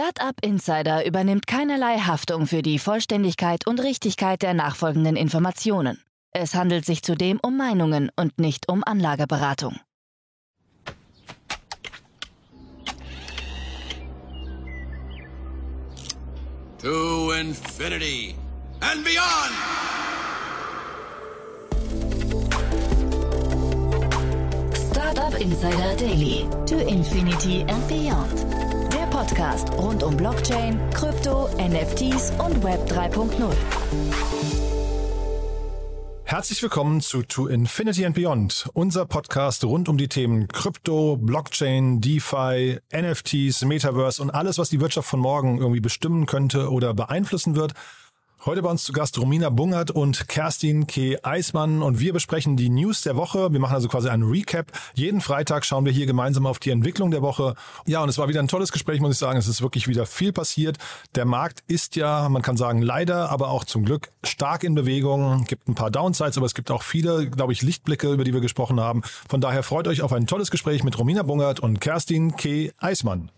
Startup Insider übernimmt keinerlei Haftung für die Vollständigkeit und Richtigkeit der nachfolgenden Informationen. Es handelt sich zudem um Meinungen und nicht um Anlageberatung. To infinity and beyond! Startup Insider Daily. To Infinity and Beyond. Podcast rund um Blockchain, Krypto, NFTs und Web 3.0. Herzlich willkommen zu To Infinity and Beyond, unser Podcast rund um die Themen Krypto, Blockchain, DeFi, NFTs, Metaverse und alles, was die Wirtschaft von morgen irgendwie bestimmen könnte oder beeinflussen wird. Heute bei uns zu Gast Romina Bungert und Kerstin K. Eismann und wir besprechen die News der Woche. Wir machen also quasi einen Recap. Jeden Freitag schauen wir hier gemeinsam auf die Entwicklung der Woche. Ja, und es war wieder ein tolles Gespräch, muss ich sagen. Es ist wirklich wieder viel passiert. Der Markt ist ja, man kann sagen, leider, aber auch zum Glück stark in Bewegung. Es gibt ein paar Downsides, aber es gibt auch viele, glaube ich, Lichtblicke, über die wir gesprochen haben. Von daher freut euch auf ein tolles Gespräch mit Romina Bungert und Kerstin K. Eismann.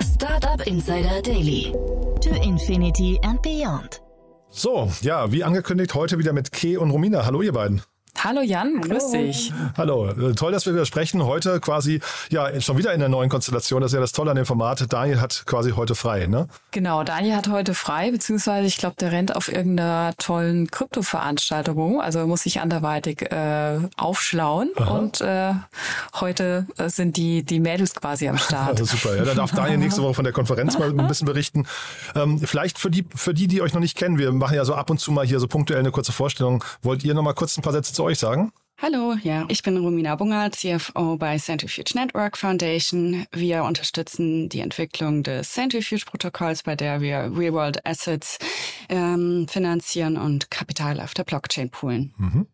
Startup Insider Daily to Infinity and Beyond. So, ja, wie angekündigt, heute wieder mit Ke und Romina. Hallo, ihr beiden. Hallo Jan, grüß dich. Hallo, äh, toll, dass wir wieder sprechen. Heute quasi, ja, schon wieder in der neuen Konstellation. Das ist ja das Tolle an dem Format. Daniel hat quasi heute frei, ne? Genau, Daniel hat heute frei, beziehungsweise ich glaube, der rennt auf irgendeiner tollen Krypto-Veranstaltung Also muss sich anderweitig äh, aufschlauen. Aha. Und äh, heute äh, sind die, die Mädels quasi am Start. Also super, ja. Dann darf Daniel nächste Woche von der Konferenz mal ein bisschen berichten. Ähm, vielleicht für die, für die, die euch noch nicht kennen, wir machen ja so ab und zu mal hier so punktuell eine kurze Vorstellung. Wollt ihr noch mal kurz ein paar Sätze zu euch sagen? Hallo, ja, ich bin Romina Bunger, CFO bei Centrifuge Network Foundation. Wir unterstützen die Entwicklung des Centrifuge-Protokolls, bei der wir Real-World Assets ähm, finanzieren und Kapital auf der Blockchain poolen. Mhm.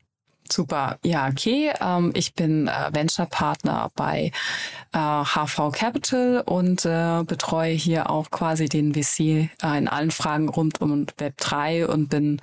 Super. Ja, okay. Ähm, ich bin äh, Venture Partner bei äh, HV Capital und äh, betreue hier auch quasi den VC äh, in allen Fragen rund um Web 3 und bin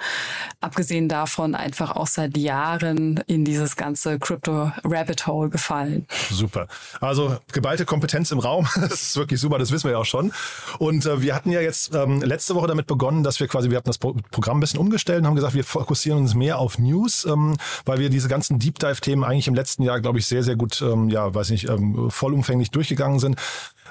abgesehen davon einfach auch seit Jahren in dieses ganze Crypto Rabbit Hole gefallen. Super. Also geballte Kompetenz im Raum. das ist wirklich super, das wissen wir ja auch schon. Und äh, wir hatten ja jetzt ähm, letzte Woche damit begonnen, dass wir quasi, wir hatten das Programm ein bisschen umgestellt und haben gesagt, wir fokussieren uns mehr auf News, ähm, weil weil wir diese ganzen Deep Dive-Themen eigentlich im letzten Jahr, glaube ich, sehr, sehr gut, ähm, ja, weiß nicht, ähm, vollumfänglich durchgegangen sind.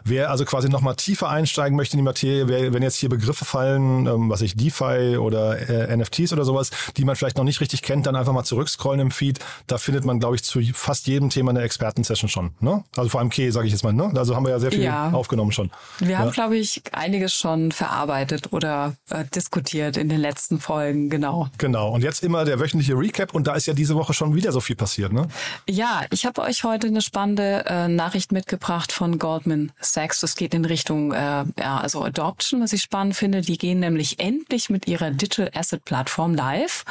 Wer also quasi nochmal tiefer einsteigen möchte in die Materie, wer, wenn jetzt hier Begriffe fallen, ähm, was ich DeFi oder äh, NFTs oder sowas, die man vielleicht noch nicht richtig kennt, dann einfach mal zurückscrollen im Feed. Da findet man, glaube ich, zu fast jedem Thema eine Experten-Session schon. Ne? Also vor allem K, sage ich jetzt mal. Ne? Also haben wir ja sehr viel ja. aufgenommen schon. Wir ja. haben, glaube ich, einiges schon verarbeitet oder äh, diskutiert in den letzten Folgen, genau. Genau. Und jetzt immer der wöchentliche Recap und da ist ja diese Woche schon wieder so viel passiert, ne? Ja, ich habe euch heute eine spannende äh, Nachricht mitgebracht von Goldman Sachs. Das geht in Richtung äh, ja, also Adoption, was ich spannend finde. Die gehen nämlich endlich mit ihrer Digital Asset Plattform live,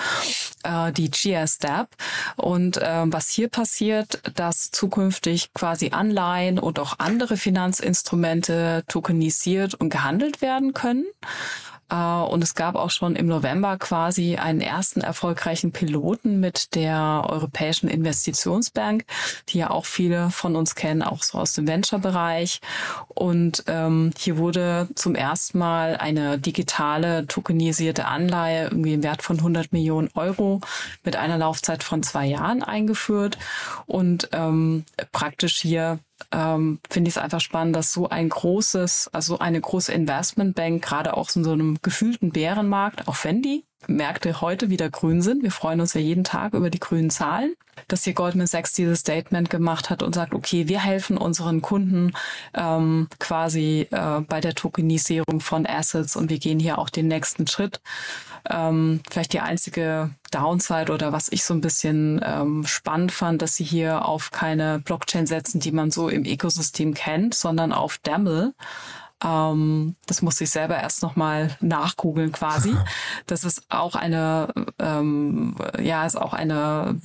äh, die GSDAP. Und äh, was hier passiert, dass zukünftig quasi Anleihen und auch andere Finanzinstrumente tokenisiert und gehandelt werden können. Äh, und es gab auch schon im November quasi einen ersten erfolgreichen Piloten mit der Europäischen Investitionsbank, die ja auch viele von uns kennen, auch so aus dem Venture-Bereich. Und ähm, hier wurde zum ersten Mal eine digitale tokenisierte Anleihe irgendwie im Wert von 100 Millionen Euro mit einer Laufzeit von zwei Jahren eingeführt und ähm, praktisch hier ähm, finde ich es einfach spannend, dass so ein großes, also eine große Investmentbank, gerade auch in so einem gefühlten Bärenmarkt, auch wenn die Märkte heute wieder grün sind. Wir freuen uns ja jeden Tag über die grünen Zahlen, dass hier Goldman Sachs dieses Statement gemacht hat und sagt, okay, wir helfen unseren Kunden ähm, quasi äh, bei der Tokenisierung von Assets und wir gehen hier auch den nächsten Schritt. Ähm, vielleicht die einzige Downside oder was ich so ein bisschen ähm, spannend fand, dass sie hier auf keine Blockchain setzen, die man so im Ökosystem kennt, sondern auf Daml Ähm, das musste ich selber erst nochmal nachgoogeln quasi. Das ist auch eine, ähm, ja, ist auch eine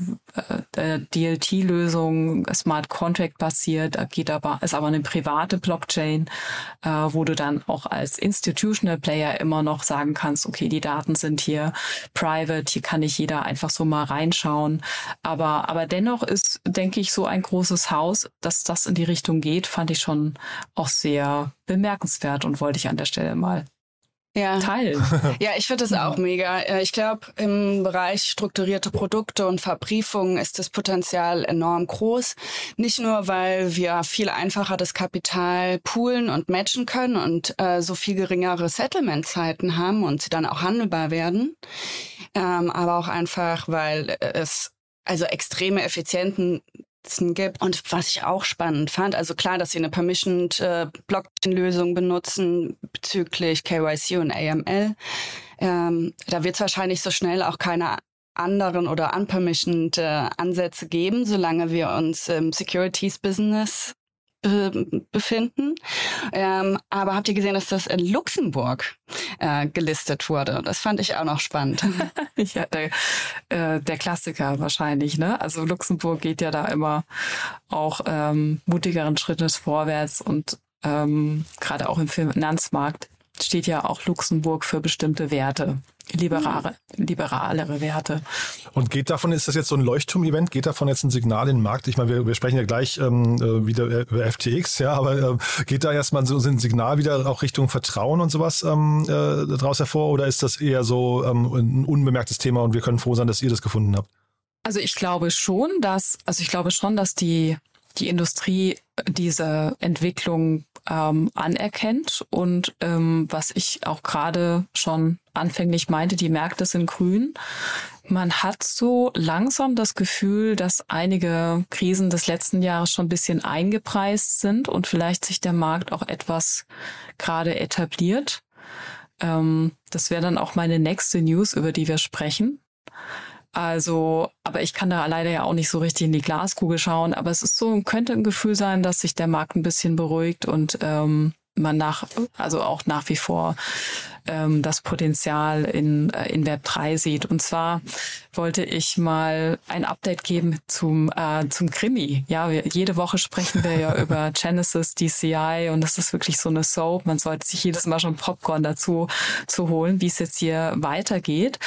äh, DLT-Lösung, Smart Contract basiert, geht aber, ist aber eine private Blockchain, äh, wo du dann auch als Institutional Player immer noch sagen kannst, okay, die Daten sind hier private, hier kann nicht jeder einfach so mal reinschauen. Aber, aber dennoch ist, denke ich, so ein großes Haus, dass das in die Richtung geht, fand ich schon auch sehr bemerkenswert und wollte ich an der Stelle mal ja. teilen. Ja, ich finde das auch mega. Äh, ich glaube, im Bereich strukturierte Produkte und Verbriefungen ist das Potenzial enorm groß. Nicht nur, weil wir viel einfacher das Kapital poolen und matchen können und äh, so viel geringere Settlement-Zeiten haben und sie dann auch handelbar werden, ähm, aber auch einfach, weil es also extreme Effizienten gibt. Und was ich auch spannend fand, also klar, dass sie eine Permissioned äh, Blockchain-Lösung benutzen bezüglich KYC und AML. Ähm, da wird es wahrscheinlich so schnell auch keine anderen oder unpermissioned äh, Ansätze geben, solange wir uns im Securities-Business befinden. Ähm, aber habt ihr gesehen, dass das in Luxemburg äh, gelistet wurde? Das fand ich auch noch spannend. ja, der, äh, der Klassiker wahrscheinlich. Ne? Also Luxemburg geht ja da immer auch ähm, mutigeren Schrittes vorwärts und ähm, gerade auch im Finanzmarkt steht ja auch Luxemburg für bestimmte Werte liberale, liberalere Werte. Und geht davon, ist das jetzt so ein Leuchtturm-Event? Geht davon jetzt ein Signal in den Markt? Ich meine, wir, wir sprechen ja gleich ähm, äh, wieder über FTX, ja, aber äh, geht da erstmal so ein Signal wieder auch Richtung Vertrauen und sowas ähm, äh, daraus hervor oder ist das eher so ähm, ein unbemerktes Thema und wir können froh sein, dass ihr das gefunden habt? Also ich glaube schon, dass, also ich glaube schon, dass die die Industrie diese Entwicklung ähm, anerkennt und ähm, was ich auch gerade schon anfänglich meinte, die Märkte sind grün. Man hat so langsam das Gefühl, dass einige Krisen des letzten Jahres schon ein bisschen eingepreist sind und vielleicht sich der Markt auch etwas gerade etabliert. Ähm, das wäre dann auch meine nächste News, über die wir sprechen. Also, aber ich kann da leider ja auch nicht so richtig in die Glaskugel schauen. Aber es ist so, könnte ein Gefühl sein, dass sich der Markt ein bisschen beruhigt und ähm, man nach, also auch nach wie vor ähm, das Potenzial in, äh, in Web 3 sieht. Und zwar wollte ich mal ein Update geben zum, äh, zum Krimi. Ja, wir, jede Woche sprechen wir ja über Genesis DCI und das ist wirklich so eine Soap. Man sollte sich jedes Mal schon Popcorn dazu zu holen, wie es jetzt hier weitergeht.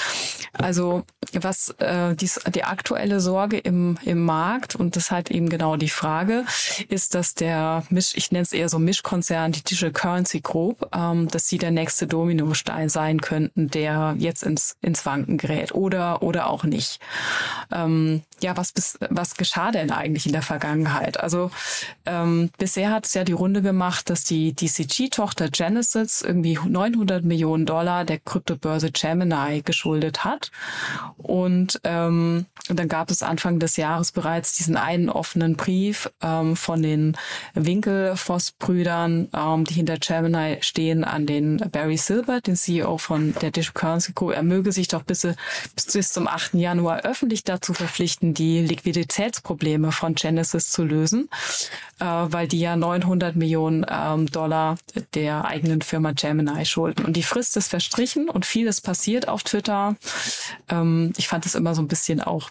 Also was äh, dies, die aktuelle Sorge im, im Markt und das ist halt eben genau die Frage, ist, dass der Misch, ich nenne es eher so Mischkonzern, die Digital Currency Group, ähm, dass sie der nächste Dominostein sein könnten, der jetzt ins, ins Wanken gerät oder, oder auch nicht. Ähm, ja, was, was geschah denn eigentlich in der Vergangenheit? Also ähm, bisher hat es ja die Runde gemacht, dass die DCG-Tochter Genesis irgendwie 900 Millionen Dollar der Kryptobörse Gemini geschuldet hat. Und ähm, dann gab es Anfang des Jahres bereits diesen einen offenen Brief ähm, von den Winkelfoss-Brüdern, ähm, die hinter Gemini stehen, an den Barry Silbert, den CEO von der Digital Currency Co. Er möge sich doch bis, bis zum 8. Januar öffentlich dazu verpflichten, die Liquiditätsprobleme von Genesis zu lösen, äh, weil die ja 900 Millionen ähm, Dollar der eigenen Firma Gemini schulden. Und die Frist ist verstrichen und vieles passiert auf Twitter. Ähm, ich fand es immer so ein bisschen auch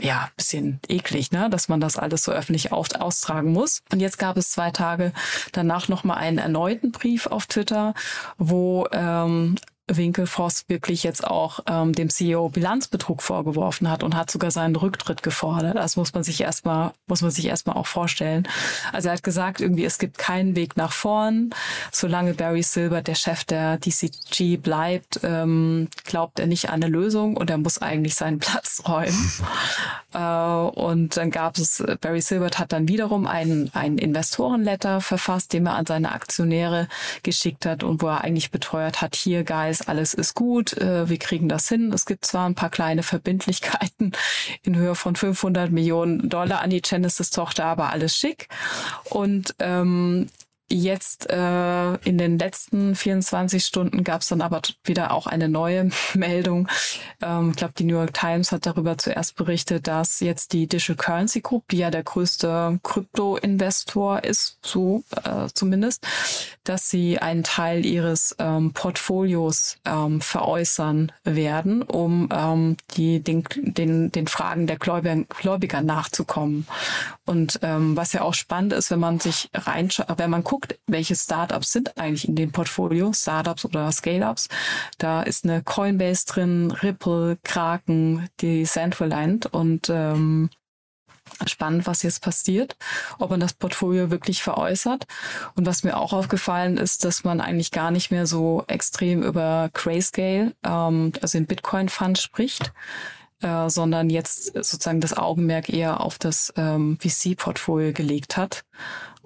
ja, bisschen eklig, ne, dass man das alles so öffentlich auf, austragen muss. Und jetzt gab es zwei Tage danach nochmal einen erneuten Brief auf Twitter, wo ähm, Winkelfoss wirklich jetzt auch ähm, dem CEO Bilanzbetrug vorgeworfen hat und hat sogar seinen Rücktritt gefordert. Das muss man sich erstmal, muss man sich erstmal auch vorstellen. Also er hat gesagt, irgendwie, es gibt keinen Weg nach vorn. Solange Barry Silbert der Chef der DCG bleibt, ähm, glaubt er nicht an eine Lösung und er muss eigentlich seinen Platz räumen. äh, und dann gab es, Barry Silbert hat dann wiederum einen, einen Investorenletter verfasst, den er an seine Aktionäre geschickt hat und wo er eigentlich beteuert hat, hier, Guys, weiß, alles ist gut, äh, wir kriegen das hin. Es gibt zwar ein paar kleine Verbindlichkeiten in Höhe von 500 Millionen Dollar an die Genesis-Tochter, aber alles schick. Und ähm, Jetzt äh, in den letzten 24 Stunden gab es dann aber wieder auch eine neue Meldung. Ähm, ich glaube, die New York Times hat darüber zuerst berichtet, dass jetzt die Digital Currency Group, die ja der größte Krypto-Investor ist, so äh, zumindest, dass sie einen Teil ihres ähm, Portfolios ähm, veräußern werden, um ähm, die, den, den, den Fragen der Gläubiger, Gläubiger nachzukommen. Und ähm, was ja auch spannend ist, wenn man sich reinschaut, wenn man guckt, welche Startups sind eigentlich in dem Portfolio, Startups oder Scale-Ups, da ist eine Coinbase drin, Ripple, Kraken, die Centraland und ähm, spannend, was jetzt passiert, ob man das Portfolio wirklich veräußert. Und was mir auch aufgefallen ist, dass man eigentlich gar nicht mehr so extrem über Grayscale, ähm, also den Bitcoin-Fund spricht, äh, sondern jetzt sozusagen das Augenmerk eher auf das ähm, VC-Portfolio gelegt hat.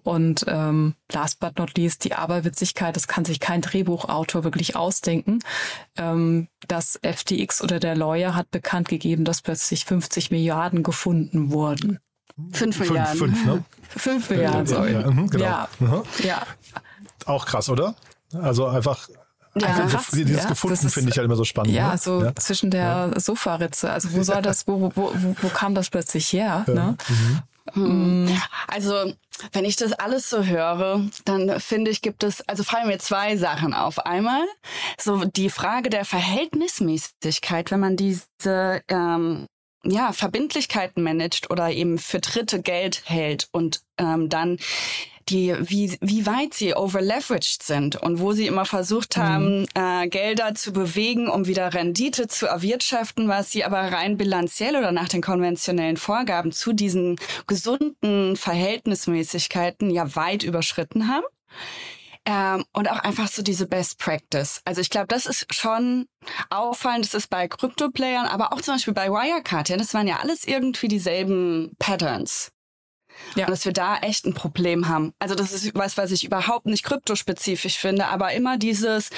Und ähm, last but not least, die Aberwitzigkeit, das kann sich kein Drehbuchautor wirklich ausdenken. Ähm, das FTX oder der Lawyer hat bekannt gegeben, dass plötzlich 50 Milliarden gefunden wurden. Fünf Milliarden. Fünf, fünf, ne? Fünf Milliarden, sorry. Ja, mhm, genau. Ja. Mhm. ja. Auch krass, oder? Also einfach Ja, Einfach krass, dieses ja, gefunden finde ich halt immer so spannend. Ja, ne? so zwischen der Sofaritze. Also wo soll das, wo, wo, wo, wo kam das plötzlich her? Ne? Also, wenn ich das alles so höre, dann finde ich, gibt es, also fallen mir zwei Sachen auf. Einmal so die Frage der Verhältnismäßigkeit, wenn man diese ähm, ja, Verbindlichkeiten managt oder eben für Dritte Geld hält und ähm, dann die, wie, wie weit sie overleveraged sind und wo sie immer versucht haben, äh, Gelder zu bewegen, um wieder Rendite zu erwirtschaften, was sie aber rein bilanziell oder nach den konventionellen Vorgaben zu diesen gesunden Verhältnismäßigkeiten ja weit überschritten haben. Ähm, und auch einfach so diese Best Practice. Also ich glaube, das ist schon auffallend. Das ist bei Krypto-Playern, aber auch zum Beispiel bei Wirecard. Ja, das waren ja alles irgendwie dieselben Patterns. Ja. Und dass wir da echt ein Problem haben. Also das ist was, was ich überhaupt nicht kryptospezifisch finde, aber immer dieses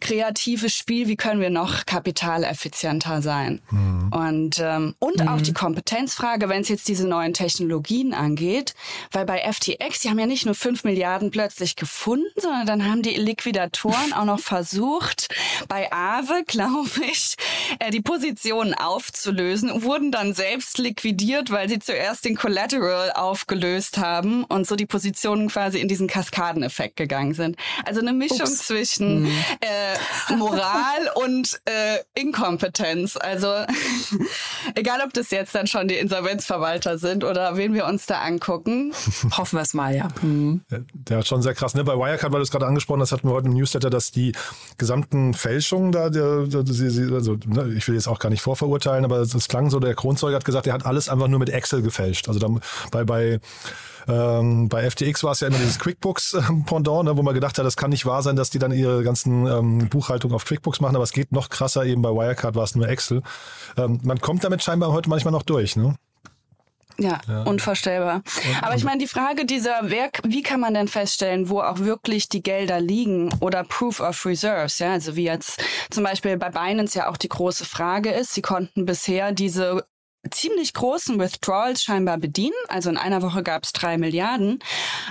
kreative Spiel, wie können wir noch kapitaleffizienter sein? Und, ähm, und auch die Kompetenzfrage, wenn es jetzt diese neuen Technologien angeht, weil bei FTX, die haben ja nicht nur 5 Milliarden plötzlich gefunden, sondern dann haben die Liquidatoren auch noch versucht, bei Aave, glaube ich, äh, die Positionen aufzulösen, wurden dann selbst liquidiert, weil sie zuerst den Collateral aufgelöst haben und so die Positionen quasi in diesen Kaskadeneffekt gegangen sind. Also eine Mischung Ups. zwischen äh, Moral und äh, Inkompetenz. Also egal, ob das jetzt dann schon die Insolvenzverwalter sind oder wen wir uns da angucken. Hoffen wir es mal, ja. Mhm. Der hat schon sehr krass. Ne? Bei Wirecard, weil du es gerade angesprochen hast, hatten wir heute im Newsletter, dass die gesamten Fälschungen da, der, der, sie, also, ne, ich will jetzt auch gar nicht vorverurteilen, aber es klang so, der Kronzeuge hat gesagt, er hat alles einfach nur mit Excel gefälscht. Also da, bei, bei ähm, bei FTX war es ja immer dieses QuickBooks-Pendant, ne, wo man gedacht hat, das kann nicht wahr sein, dass die dann ihre ganzen ähm, Buchhaltung auf QuickBooks machen, aber es geht noch krasser, eben bei Wirecard war es nur Excel. Ähm, man kommt damit scheinbar heute manchmal noch durch, ne? Ja, unvorstellbar. Aber ich meine, die Frage dieser, wer, wie kann man denn feststellen, wo auch wirklich die Gelder liegen oder Proof of Reserves, ja, also wie jetzt zum Beispiel bei Binance ja auch die große Frage ist, sie konnten bisher diese ziemlich großen Withdrawals scheinbar bedienen. Also in einer Woche gab es drei Milliarden.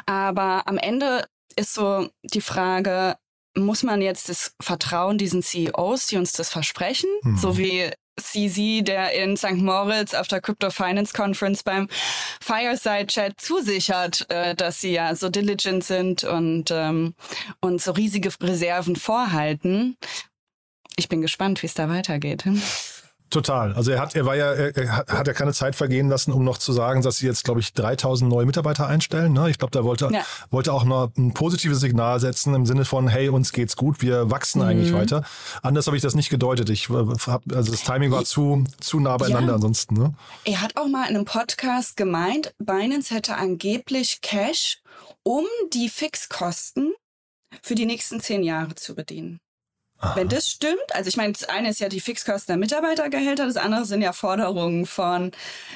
Aber am Ende ist so die Frage, muss man jetzt das Vertrauen diesen CEOs, die uns das versprechen, Mhm. so wie CZ, der in St. Moritz auf der Crypto Finance Conference beim Fireside Chat zusichert, äh, dass sie ja so diligent sind und, ähm, und so riesige Reserven vorhalten. Ich bin gespannt, wie es da weitergeht. Total. Also er hat, er war ja, er hat ja keine Zeit vergehen lassen, um noch zu sagen, dass sie jetzt, glaube ich, 3000 neue Mitarbeiter einstellen. Ne? Ich glaube, da wollte, Ja. wollte auch noch ein positives Signal setzen im Sinne von, hey, uns geht's gut, wir wachsen eigentlich weiter. Anders habe ich das nicht gedeutet. Ich äh, hab, also das Timing war zu, zu nah beieinander Ja. ansonsten. Ne? Er hat auch mal in einem Podcast gemeint, Binance hätte angeblich Cash, um die Fixkosten für die nächsten zehn Jahre zu bedienen. Wenn das stimmt, also ich meine, das eine ist ja die Fixkosten der Mitarbeitergehälter, das andere sind ja Forderungen von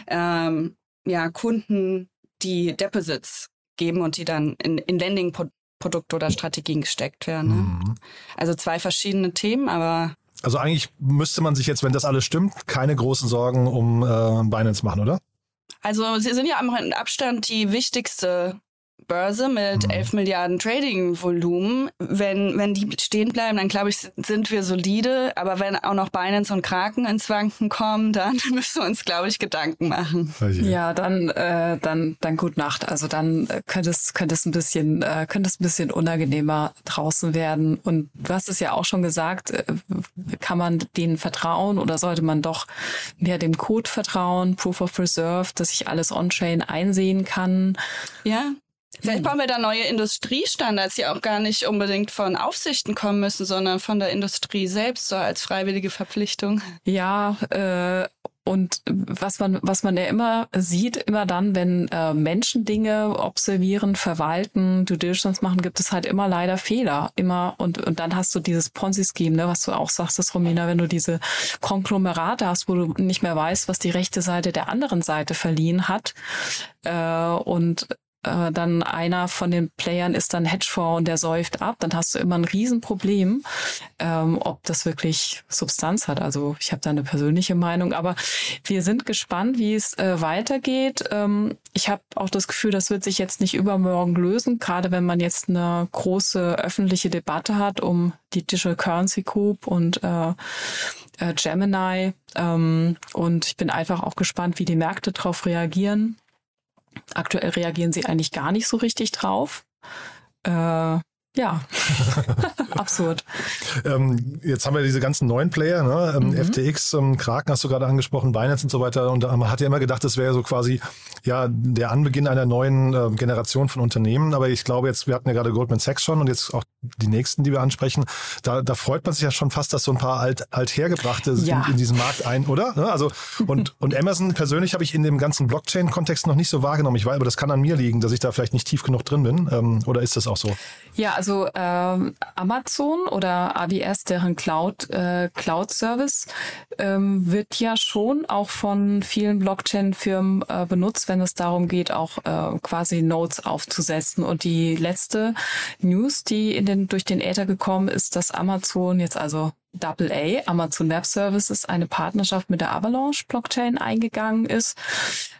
ähm, ja, Kunden, die Deposits geben und die dann in, in Lending-Produkte oder Strategien gesteckt werden. Ne? Mhm. Also zwei verschiedene Themen, aber Also eigentlich müsste man sich jetzt, wenn das alles stimmt, keine großen Sorgen um äh, Binance machen, oder? Also sie sind ja am Abstand die wichtigste Börse mit mhm. 11 Milliarden Trading-Volumen. Wenn, wenn die stehen bleiben, dann glaube ich, sind wir solide. Aber wenn auch noch Binance und Kraken ins Wanken kommen, dann müssen wir uns, glaube ich, Gedanken machen. Ja, dann, äh, dann, dann gut Nacht. Also dann äh, könnte es, könnte es ein bisschen, äh, könnte es ein bisschen unangenehmer draußen werden. Und du hast es ja auch schon gesagt, äh, kann man denen vertrauen oder sollte man doch mehr dem Code vertrauen, Proof of Reserve, dass ich alles on-chain einsehen kann? Ja. Vielleicht brauchen wir da neue Industriestandards, die auch gar nicht unbedingt von Aufsichten kommen müssen, sondern von der Industrie selbst, so als freiwillige Verpflichtung. Ja, äh, und was man, was man ja immer sieht, immer dann, wenn äh, Menschen Dinge observieren, verwalten, Due Diligence machen, gibt es halt immer leider Fehler. Immer und, und dann hast du dieses Ponzi-Scheme, ne, was du auch sagst, das Romina, wenn du diese Konglomerate hast, wo du nicht mehr weißt, was die rechte Seite der anderen Seite verliehen hat. Äh, und äh, dann einer von den Playern ist dann Hedgefonds und der säuft ab, dann hast du immer ein Riesenproblem, ähm, ob das wirklich Substanz hat. Also ich habe da eine persönliche Meinung, aber wir sind gespannt, wie es äh, weitergeht. Ähm, ich habe auch das Gefühl, das wird sich jetzt nicht übermorgen lösen, gerade wenn man jetzt eine große öffentliche Debatte hat um die Digital Currency Coup und äh, äh, Gemini. Ähm, und ich bin einfach auch gespannt, wie die Märkte darauf reagieren. Aktuell reagieren sie eigentlich gar nicht so richtig drauf. Äh, ja, absurd. ähm, jetzt haben wir diese ganzen neuen Player, ne? Ähm, mhm. FTX, ähm, Kraken hast du gerade angesprochen, Binance und so weiter. Und man hat ja immer gedacht, das wäre so quasi ja der Anbeginn einer neuen äh, Generation von Unternehmen. Aber ich glaube jetzt, wir hatten ja gerade Goldman Sachs schon und jetzt auch die nächsten, die wir ansprechen. Da, da freut man sich ja schon fast, dass so ein paar alt, althergebrachte ja. in, in diesen Markt ein, oder? Ne? Also und und Amazon persönlich habe ich in dem ganzen Blockchain-Kontext noch nicht so wahrgenommen. Ich weiß, aber das kann an mir liegen, dass ich da vielleicht nicht tief genug drin bin. Ähm, oder ist das auch so? Ja, also also ähm, Amazon oder AWS, deren Cloud, äh, Cloud Service, ähm, wird ja schon auch von vielen Blockchain-Firmen äh, benutzt, wenn es darum geht, auch äh, quasi Nodes aufzusetzen. Und die letzte News, die in den, durch den Äther gekommen ist, dass Amazon jetzt also AA, Amazon Web Services, eine Partnerschaft mit der Avalanche Blockchain eingegangen ist.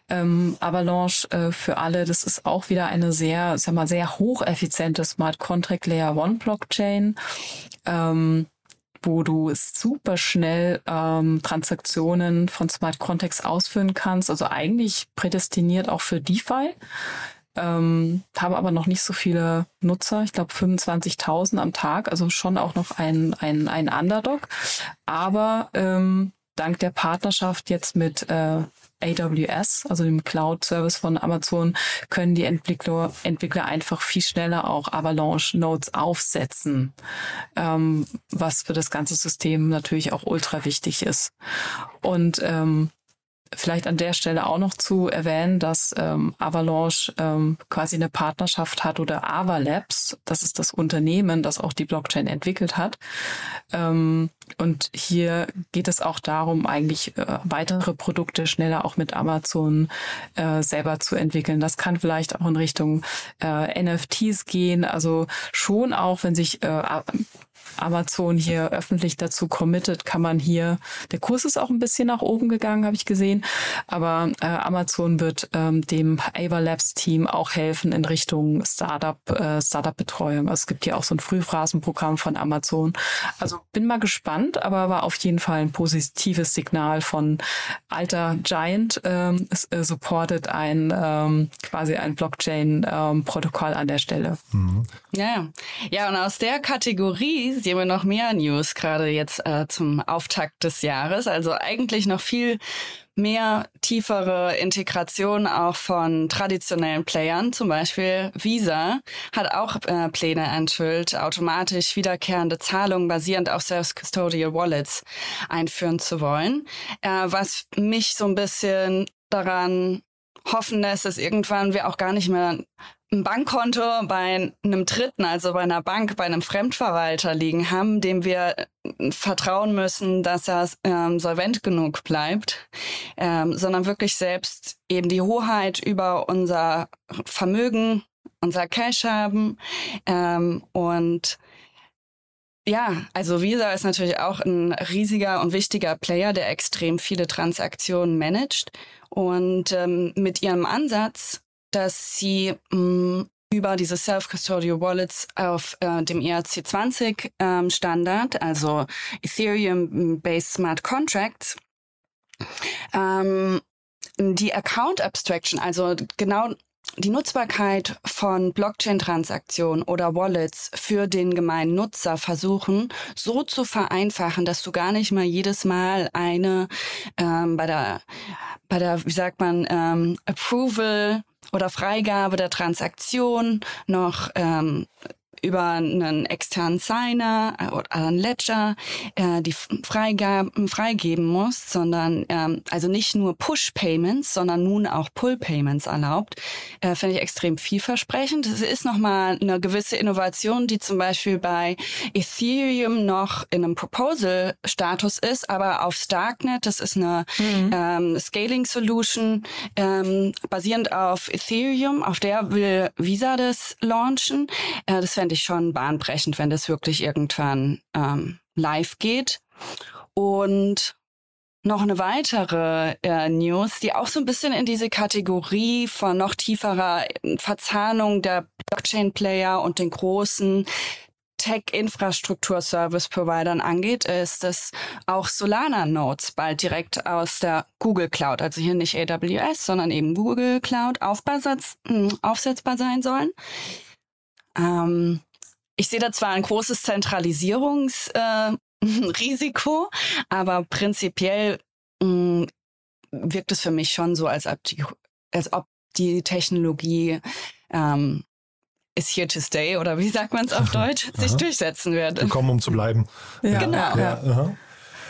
Ähm, Avalanche äh, für alle, das ist auch wieder eine sehr, sag mal, sehr hocheffiziente Smart Contract Layer One Blockchain. Ähm, wo du super schnell ähm, Transaktionen von Smart Contracts ausführen kannst. Also eigentlich prädestiniert auch für DeFi ähm, haben aber noch nicht so viele Nutzer, ich glaube 25.000 am Tag, also schon auch noch ein, ein, ein Underdog. Aber ähm, dank der Partnerschaft jetzt mit äh, AWS, also dem Cloud-Service von Amazon, können die Entwickler, Entwickler einfach viel schneller auch Avalanche-Nodes aufsetzen, ähm, was für das ganze System natürlich auch ultra wichtig ist. Und ähm, Vielleicht an der Stelle auch noch zu erwähnen, dass ähm, Avalanche ähm, quasi eine Partnerschaft hat oder Avalabs, das ist das Unternehmen, das auch die Blockchain entwickelt hat. Ähm, und hier geht es auch darum, eigentlich äh, weitere Produkte schneller auch mit Amazon äh, selber zu entwickeln. Das kann vielleicht auch in Richtung äh, NFTs gehen. Also schon auch, wenn sich äh, Amazon hier öffentlich dazu committed, kann man hier, der Kurs ist auch ein bisschen nach oben gegangen, habe ich gesehen, aber äh, Amazon wird ähm, dem Ava Labs Team auch helfen in Richtung Startup, äh, Startup-Betreuung. Also es gibt hier auch so ein Frühphrasenprogramm von Amazon. Also bin mal gespannt, aber war auf jeden Fall ein positives Signal von alter Giant ähm, es, äh, supportet ein ähm, quasi ein Blockchain-Protokoll ähm, an der Stelle. Mhm. Ja, ja, und aus der Kategorie sehen wir noch mehr News, gerade jetzt äh, zum Auftakt des Jahres. Also eigentlich noch viel mehr tiefere Integration auch von traditionellen Playern. Zum Beispiel Visa hat auch äh, Pläne enthüllt, automatisch wiederkehrende Zahlungen basierend auf Self-Custodial Wallets einführen zu wollen. Äh, was mich so ein bisschen daran hoffen lässt, dass irgendwann wir auch gar nicht mehr ein Bankkonto bei einem Dritten, also bei einer Bank, bei einem Fremdverwalter liegen haben, dem wir äh, vertrauen müssen, dass er ähm, solvent genug bleibt, ähm, sondern wirklich selbst eben die Hoheit über unser Vermögen, unser Cash haben ähm, und ja, also Visa ist natürlich auch ein riesiger und wichtiger Player, der extrem viele Transaktionen managt. Und ähm, mit ihrem Ansatz dass sie mh, mm, über diese Self-Custodial Wallets auf äh, dem ERC20 ähm, also Ethereum-based Smart Contracts. Ähm, die Account Abstraction, also genau die Nutzbarkeit von Blockchain-Transaktionen oder Wallets für den gemeinen Nutzer versuchen, so zu vereinfachen, dass du gar nicht mal jedes Mal eine ähm, bei der bei der, wie sagt man, ähm, Approval oder Freigabe der Transaktion noch ähm, über einen externen Signer äh, oder einen Ledger äh, die Freigaben freigeben muss, sondern ähm, also nicht nur Push-Payments, sondern nun auch Pull-Payments erlaubt, äh, finde ich extrem vielversprechend. Es ist nochmal eine gewisse Innovation, die zum Beispiel bei Ethereum noch in einem Proposal-Status ist, aber auf Starknet, das ist eine mhm. ähm, Scaling-Solution ähm, basierend auf Ethereum, auf der will Visa das launchen. Äh, das fände ich schon bahnbrechend, wenn das wirklich irgendwann ähm, live geht. Und noch eine weitere äh, News, die auch so ein bisschen in diese Kategorie von noch tieferer Verzahnung der Blockchain-Player und den großen Tech-Infrastruktur-Service-Providern angeht, ist, dass auch Solana-Nodes bald direkt aus der Google Cloud, also hier nicht AWS, sondern eben Google Cloud hm, aufsetzbar sein sollen. Ähm, ich sehe da zwar ein großes Zentralisierungsrisiko, äh, aber prinzipiell mh, mm, wirkt es für mich schon so, als ob die, als ob die Technologie ähm, is here to stay oder wie sagt man es auf Deutsch, sich durchsetzen wird. Gekommen, um zu bleiben. Ja, genau. Ja, ja.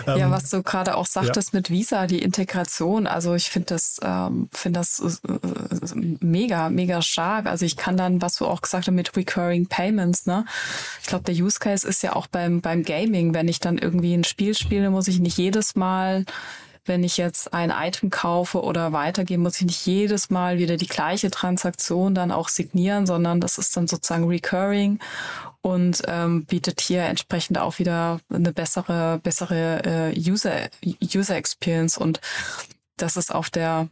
Ähm, ja, was du gerade auch sagtest ja. mit Visa, die Integration. Also ich finde das, ähm, finde das äh, mega, mega stark. Also ich kann dann, was du auch gesagt hast mit Recurring Payments, ne? Ich glaube, der Use Case ist ja auch beim, beim Gaming. Wenn ich dann irgendwie ein Spiel spiele, muss ich nicht jedes Mal wenn ich jetzt ein Item kaufe oder weitergebe, muss ich nicht jedes Mal wieder die gleiche Transaktion dann auch signieren, sondern das ist dann sozusagen recurring und ähm, bietet hier entsprechend auch wieder eine bessere, bessere äh, User, User Experience und dass es auf der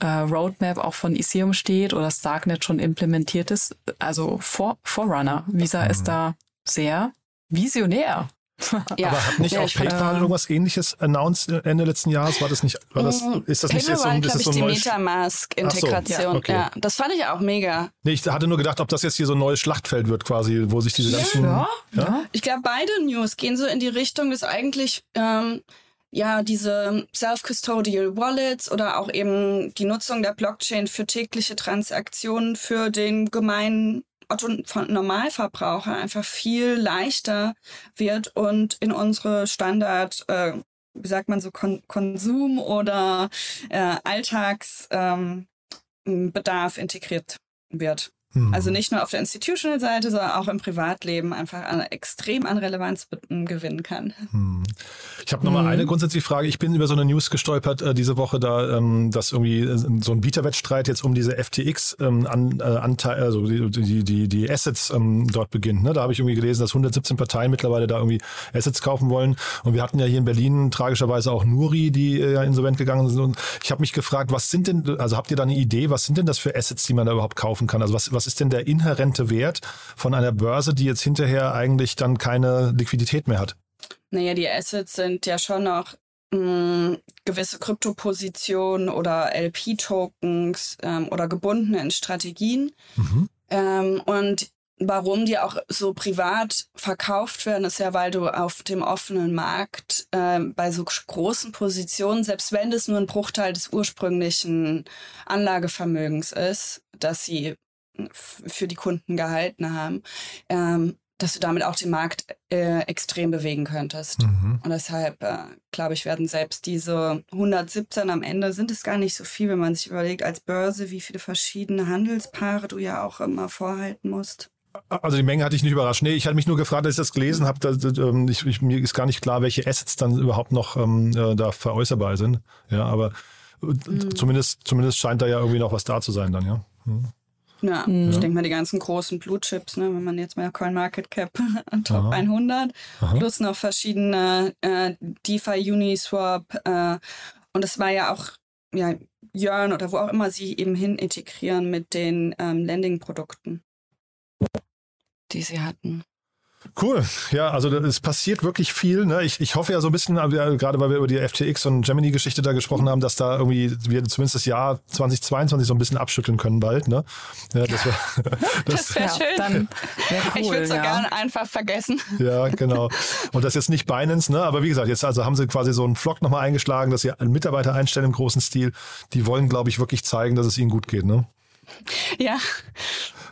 äh, Roadmap auch von Ethereum steht oder Starknet schon implementiert ist. Also vor, Forerunner. Visa mhm. ist da sehr visionär. Ja. Aber hat nicht ja, auch PayPal äh, irgendwas ähnliches announced Ende letzten Jahres? War das nicht, war das, mm, ist das nicht jetzt so, ist das so ein die Metamask-Integration. So, ja, okay. ja, das fand ich auch mega. Nee, ich hatte nur gedacht, ob das jetzt hier so ein neues Schlachtfeld wird quasi, wo sich diese ganzen... Ja, ja. Ich glaube, beide News gehen so in die Richtung, dass eigentlich... Ähm, ja, diese Self-Custodial Wallets oder auch eben die Nutzung der Blockchain für tägliche Transaktionen für den gemeinen Otto von Normalverbraucher einfach viel leichter wird und in unsere Standard, äh, wie sagt man so, Kon Konsum oder äh, Alltagsbedarf ähm, integriert wird. Mhm. Also nicht nur auf der Institutional-Seite, sondern auch im Privatleben einfach an, extrem an Relevanz gewinnen kann. Mhm. Ich habe nochmal mhm. eine grundsätzliche Frage. Ich bin über so eine News gestolpert äh, diese Woche, da ähm, dass irgendwie äh, so ein Bieterwettstreit jetzt um diese FTX ähm, an, äh, also die, die, die, die Assets ähm, dort beginnt. Ne? Da habe ich irgendwie gelesen, dass 117 Parteien mittlerweile da irgendwie Assets kaufen wollen. Und wir hatten ja hier in Berlin tragischerweise auch Nuri, die äh, ja insolvent gegangen sind. Und ich habe mich gefragt, was sind denn, also habt ihr da eine Idee, was sind denn das für Assets, die man da überhaupt kaufen kann? Also was, was ist denn der inhärente Wert von einer Börse, die jetzt hinterher eigentlich dann keine Liquidität mehr hat? Naja, die Assets sind ja schon noch mh, hm, gewisse Kryptopositionen oder LP-Tokens ähm, oder gebundene in Strategien. Mhm. Ähm, und warum die auch so privat verkauft werden, ist ja, weil du auf dem offenen Markt äh, bei so großen Positionen, selbst wenn das nur ein Bruchteil des ursprünglichen Anlagevermögens ist, dass sie für die Kunden gehalten haben, ähm, dass du damit auch den Markt äh, extrem bewegen könntest. Mhm. Und deshalb, äh, glaube ich, werden selbst diese 117 am Ende, sind es gar nicht so viel, wenn man sich überlegt, als Börse, wie viele verschiedene Handelspaare du ja auch immer vorhalten musst. Also die Menge hatte ich nicht überrascht. Nee, ich hatte mich nur gefragt, als ich das gelesen habe, da, ähm, ich, ich, mir ist gar nicht klar, welche Assets dann überhaupt noch ähm, äh, da veräußerbar sind. Ja, aber mhm. zumindest, zumindest scheint da ja irgendwie noch was da zu sein dann, ja. Mhm. Ja, mhm. ich denke mal die ganzen großen Blue Chips, ne, wenn man jetzt mal Coin Market Cap Top Aha. 100 Aha. plus noch verschiedene äh, DeFi Uniswap äh, und es war ja auch ja Yearn oder wo auch immer sie eben hin integrieren mit den ähm, Lending Produkten. die sie hatten. Cool. Ja, also es passiert wirklich viel. Ne? Ich, ich hoffe ja so ein bisschen, gerade weil wir über die FTX und Gemini-Geschichte da gesprochen haben, dass da irgendwie wir zumindest das Jahr 2022 so ein bisschen abschütteln können bald. Ne? Ja, das wäre das, das wär ja, schön. Dann wär cool, ich würde es so ja. gerne einfach vergessen. Ja, genau. Und das jetzt nicht Binance, ne? aber wie gesagt, jetzt also haben sie quasi so einen Flock nochmal eingeschlagen, dass sie einen Mitarbeiter einstellen im großen Stil. Die wollen, glaube ich, wirklich zeigen, dass es ihnen gut geht. Ne? Ja.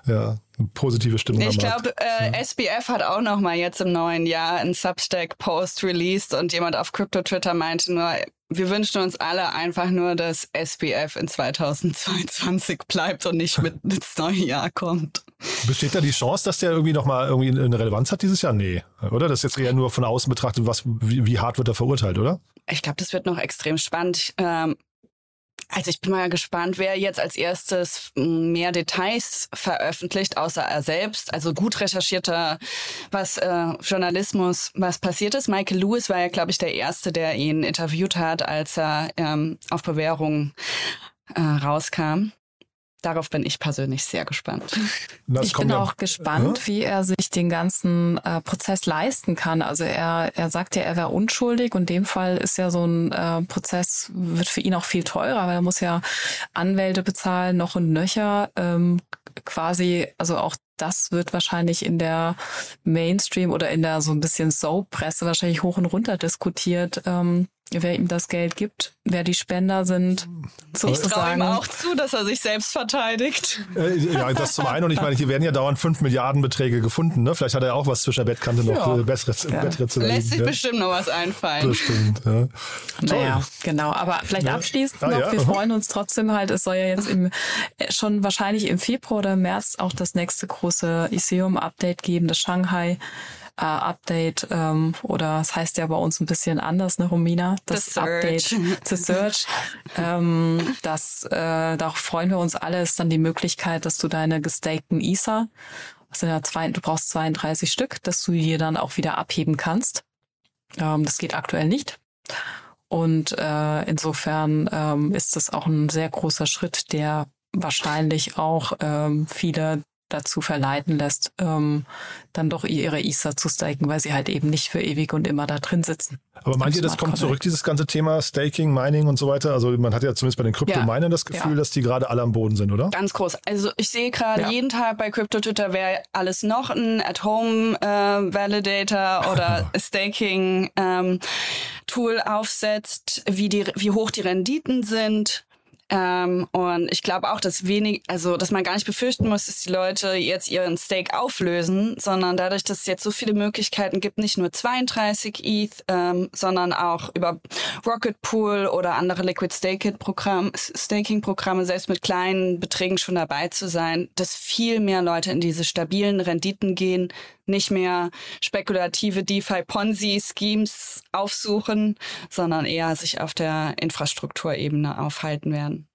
Ja, positive Stimmung. Ich glaube, äh, ja. SBF hat auch noch mal jetzt im neuen Jahr einen Substack-Post released und jemand auf Crypto-Twitter meinte nur, wir wünschen uns alle einfach nur, dass SBF in 2022 bleibt und nicht mit ins neue Jahr kommt. Besteht da die Chance, dass der irgendwie noch mal irgendwie eine Relevanz hat dieses Jahr? Nee, oder? Das ist jetzt eher nur von außen betrachtet, was, wie, wie hart wird er verurteilt, oder? Ich glaube, das wird noch extrem spannend. Ähm, also ich bin mal gespannt, wer jetzt als erstes mehr Details veröffentlicht, außer er selbst. Also gut recherchierter was äh, Journalismus, was passiert ist. Michael Lewis war ja, glaube ich, der Erste, der ihn interviewt hat, als er ähm, auf Bewährung äh, rauskam. Darauf bin ich persönlich sehr gespannt. Das ich bin ja, auch gespannt, ja? wie er sich den ganzen äh, Prozess leisten kann. Also er, er sagt ja, er wäre unschuldig und in dem Fall ist ja so ein äh, Prozess, wird für ihn auch viel teurer, weil er muss ja Anwälte bezahlen, noch und nöcher. Ähm, quasi, also auch das wird wahrscheinlich in der Mainstream oder in der so ein bisschen Soap-Presse wahrscheinlich hoch und runter diskutiert. Ähm, wer ihm das Geld gibt, wer die Spender sind. Sozusagen. Ich traue ihm auch zu, dass er sich selbst verteidigt. Äh, ja, das zum einen. Und ich meine, hier werden ja dauernd 5 Milliarden Beträge gefunden. Ne? Vielleicht hat er auch was zwischen der Bettkante noch ja. äh, besseres ja. Lässt sich ja. bestimmt noch was einfallen. Bestimmt, ja. Naja, genau. Aber vielleicht abschließend ah, noch, wir freuen uns trotzdem halt, es soll ja jetzt im, äh, schon wahrscheinlich im Februar oder März auch das nächste große Iseum-Update geben, das Shanghai äh, Update ähm, oder es das heißt ja bei uns ein bisschen anders, ne, Romina? Das The Update zu Search. ähm, das, äh, darauf freuen wir uns alle, ist dann die Möglichkeit, dass du deine gestakten ISA, das sind ja zwei, du brauchst 32 Stück, dass du die dann auch wieder abheben kannst. Ähm, das geht aktuell nicht. Und äh, insofern ähm, ist das auch ein sehr großer Schritt, der wahrscheinlich auch ähm, viele dazu verleiten lässt, ähm, dann doch ihre ISA zu staken, weil sie halt eben nicht für ewig und immer da drin sitzen. Aber meint ihr, das kommt zurück, dieses ganze Thema Staking, Mining und so weiter? Also man hat ja zumindest bei den Krypto-Minern ja, das Gefühl, ja. dass die gerade alle am Boden sind, oder? Ganz groß. Also ich sehe gerade ja. jeden Tag bei Crypto-Twitter, wer alles noch ein At-Home-Validator äh, oder Staking-Tool ähm, aufsetzt, wie, die, wie hoch die Renditen sind ähm, und ich glaube auch, dass wenig, also dass man gar nicht befürchten muss, dass die Leute jetzt ihren Stake auflösen, sondern dadurch, dass es jetzt so viele Möglichkeiten gibt, nicht nur 32 ETH, ähm, sondern auch über Rocket Pool oder andere Liquid Staking-Programme, selbst mit kleinen Beträgen schon dabei zu sein, dass viel mehr Leute in diese stabilen Renditen gehen, nicht mehr spekulative DeFi-Ponzi-Schemes aufsuchen, sondern eher sich auf der Infrastrukturebene aufhalten werden.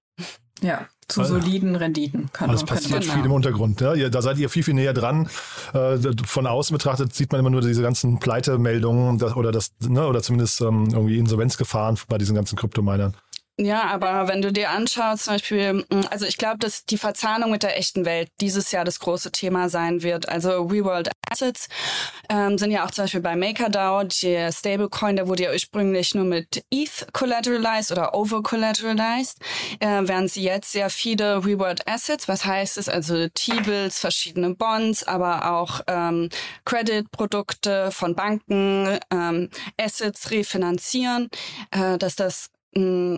Ja, zu soliden Renditen. Kann also es passiert viel im Untergrund. Ja? Da seid ihr viel, viel näher dran. Äh, von außen betrachtet sieht man immer nur diese ganzen Pleitemeldungen oder das, ne, oder zumindest ähm, irgendwie Insolvenzgefahren bei diesen ganzen Kryptominern. Ja, aber wenn du dir anschaust, zum Beispiel, mm, also ich glaube, dass die Verzahnung mit der echten Welt dieses Jahr das große Thema sein wird. Also Reworld Assets ähm, sind ja auch zum Beispiel bei MakerDAO, der Stablecoin, der wurde ja ursprünglich nur mit ETH collateralized oder over collateralized, äh, werden sie jetzt sehr viele Reworld Assets, was heißt es, also T-Bills, verschiedene Bonds, aber auch ähm, Credit-Produkte von Banken, ähm, Assets refinanzieren, äh, dass das mh, mm,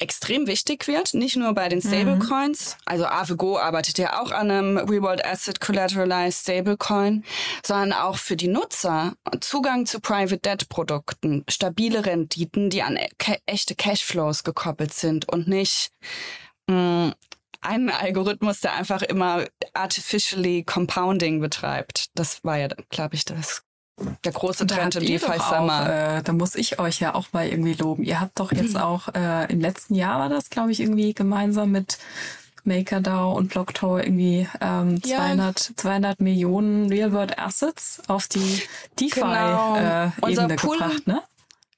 extrem wichtig wird, nicht nur bei den mhm. Stablecoins, mhm. also AVGO arbeitet ja auch an einem Reworld Asset Collateralized Stablecoin, sondern auch für die Nutzer Zugang zu Private Debt Produkten, stabile Renditen, die an echte Cashflows gekoppelt sind und nicht mh, mm, ein Algorithmus, der einfach immer artificially compounding betreibt. Das war ja, glaube ich, das der große Trend im DeFi Summer. Äh, da muss ich euch ja auch mal irgendwie loben. Ihr habt doch jetzt auch äh, im letzten Jahr war das, glaube ich, irgendwie gemeinsam mit MakerDAO und BlockTO irgendwie ähm, ja. 200, 200 Millionen Real-World Assets auf die DeFi-Ebene genau. äh, gebracht, ne?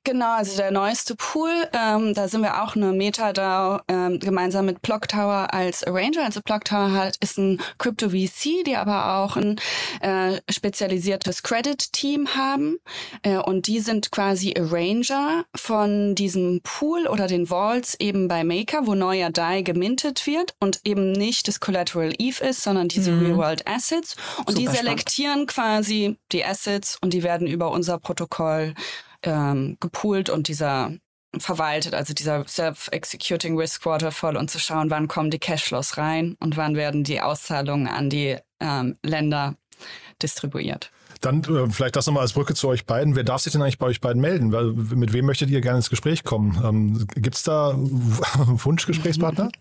Genau, also der neueste Pool, ähm, da sind wir auch eine MetaDAO ähm, gemeinsam mit Block Tower als Arranger. Also Block Tower hat, ist ein Crypto VC, die aber auch ein äh, spezialisiertes Credit-Team haben. Äh, und die sind quasi Arranger von diesem Pool oder den Vaults eben bei Maker, wo neuer DAI gemintet wird und eben nicht das Collateral ETH ist, sondern diese mhm. Real-World Assets. Und Super die selektieren spannend. quasi die Assets und die werden über unser Protokoll ähm, gepoolt und dieser verwaltet, also dieser Self-Executing Risk Waterfall und zu schauen, wann kommen die Cashflows rein und wann werden die Auszahlungen an die ähm, Länder distribuiert. Dann äh, vielleicht das nochmal als Brücke zu euch beiden. Wer darf sich denn eigentlich bei euch beiden melden? Weil, mit wem möchtet ihr gerne ins Gespräch kommen? Ähm, Gibt es da Wunschgesprächspartner?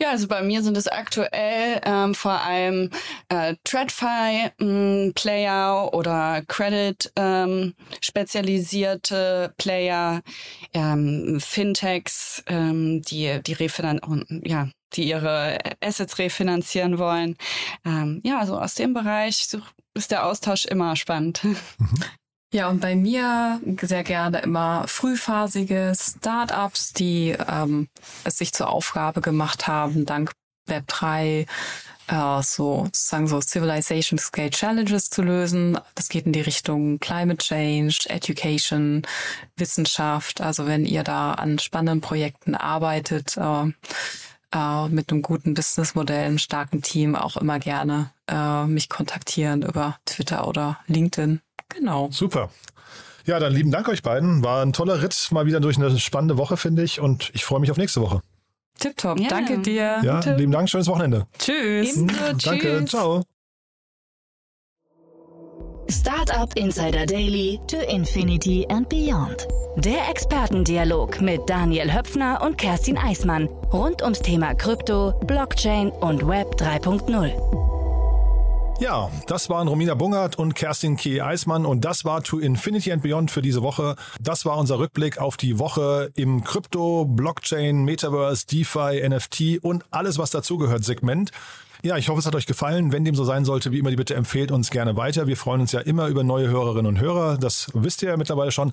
Ja, also bei mir sind es aktuell ähm, vor allem äh, TradFi-Player mm, oder Credit ähm, spezialisierte Player, ähm, Fintechs, ähm, die die refinan ja, die ihre Assets refinanzieren wollen. Ähm, ja, also aus dem Bereich ist der Austausch immer spannend. Mhm. Ja, und bei mir sehr gerne immer frühphasige Startups, die ähm, es sich zur Aufgabe gemacht haben, dank Web3 äh, so sozusagen so Civilization Scale Challenges zu lösen. Das geht in die Richtung Climate Change, Education, Wissenschaft. Also wenn ihr da an spannenden Projekten arbeitet, äh, äh, mit einem guten Businessmodell, einem starken Team, auch immer gerne äh, mich kontaktieren über Twitter oder LinkedIn. Genau. Super. Ja, dann lieben Dank euch beiden. War ein toller Ritt, mal wieder durch eine spannende Woche, finde ich. Und ich freue mich auf nächste Woche. Tipptopp. Ja. Danke dir. Ja, Tipp. lieben Dank. Schönes Wochenende. Tschüss. Ebenso, Danke. Tschüss. Ciao. Startup Insider Daily to Infinity and Beyond. Der Expertendialog mit Daniel Höpfner und Kerstin Eismann rund ums Thema Krypto, Blockchain und Web 3.0. Ja, das waren Romina Bungert und Kerstin K. Eismann und das war To Infinity and Beyond für diese Woche. Das war unser Rückblick auf die Woche im Krypto, Blockchain, Metaverse, DeFi, NFT und alles, was dazugehört Segment. Ja, ich hoffe, es hat euch gefallen. Wenn dem so sein sollte, wie immer, die Bitte empfehlt uns gerne weiter. Wir freuen uns ja immer über neue Hörerinnen und Hörer. Das wisst ihr ja mittlerweile schon.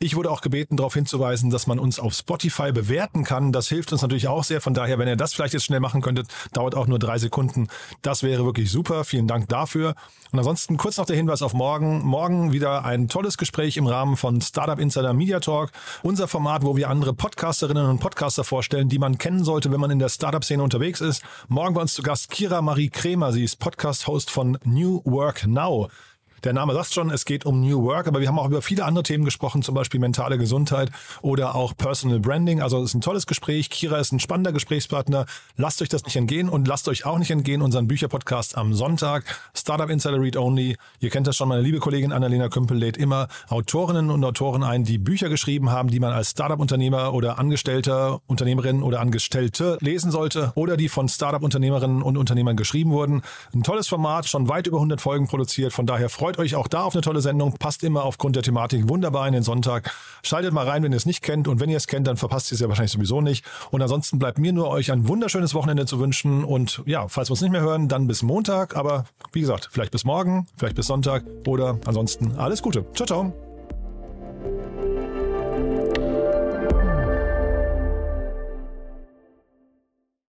Ich wurde auch gebeten, darauf hinzuweisen, dass man uns auf Spotify bewerten kann. Das hilft uns natürlich auch sehr. Von daher, wenn ihr das vielleicht jetzt schnell machen könntet, dauert auch nur drei Sekunden. Das wäre wirklich super. Vielen Dank dafür. Und ansonsten kurz noch der Hinweis auf morgen. Morgen wieder ein tolles Gespräch im Rahmen von Startup Insider Media Talk. Unser Format, wo wir andere Podcasterinnen und Podcaster vorstellen, die man kennen sollte, wenn man in der Startup-Szene unterwegs ist. Morgen bei uns zu Gast Kira Marie Kremer. Sie ist Podcast-Host von New Work Now. Der Name sagt schon, es geht um New Work, aber wir haben auch über viele andere Themen gesprochen, zum Beispiel mentale Gesundheit oder auch Personal Branding. Also es ist ein tolles Gespräch. Kira ist ein spannender Gesprächspartner. Lasst euch das nicht entgehen und lasst euch auch nicht entgehen unseren Bücherpodcast am Sonntag. Startup Insider Read Only. Ihr kennt das schon, meine liebe Kollegin Annalena Kümpel lädt immer Autorinnen und Autoren ein, die Bücher geschrieben haben, die man als Startup-Unternehmer oder Angestellter, Unternehmerin oder Angestellte lesen sollte oder die von Startup-Unternehmerinnen und Unternehmern geschrieben wurden. Ein tolles Format, schon weit über 100 Folgen produziert. Von daher freut Freut euch auch da auf eine tolle Sendung. Passt immer aufgrund der Thematik wunderbar in den Sonntag. Schaltet mal rein, wenn ihr es nicht kennt. Und wenn ihr es kennt, dann verpasst ihr es ja wahrscheinlich sowieso nicht. Und ansonsten bleibt mir nur euch ein wunderschönes Wochenende zu wünschen. Und ja, falls wir uns nicht mehr hören, dann bis Montag. Aber wie gesagt, vielleicht bis morgen, vielleicht bis Sonntag oder ansonsten alles Gute. Ciao, ciao.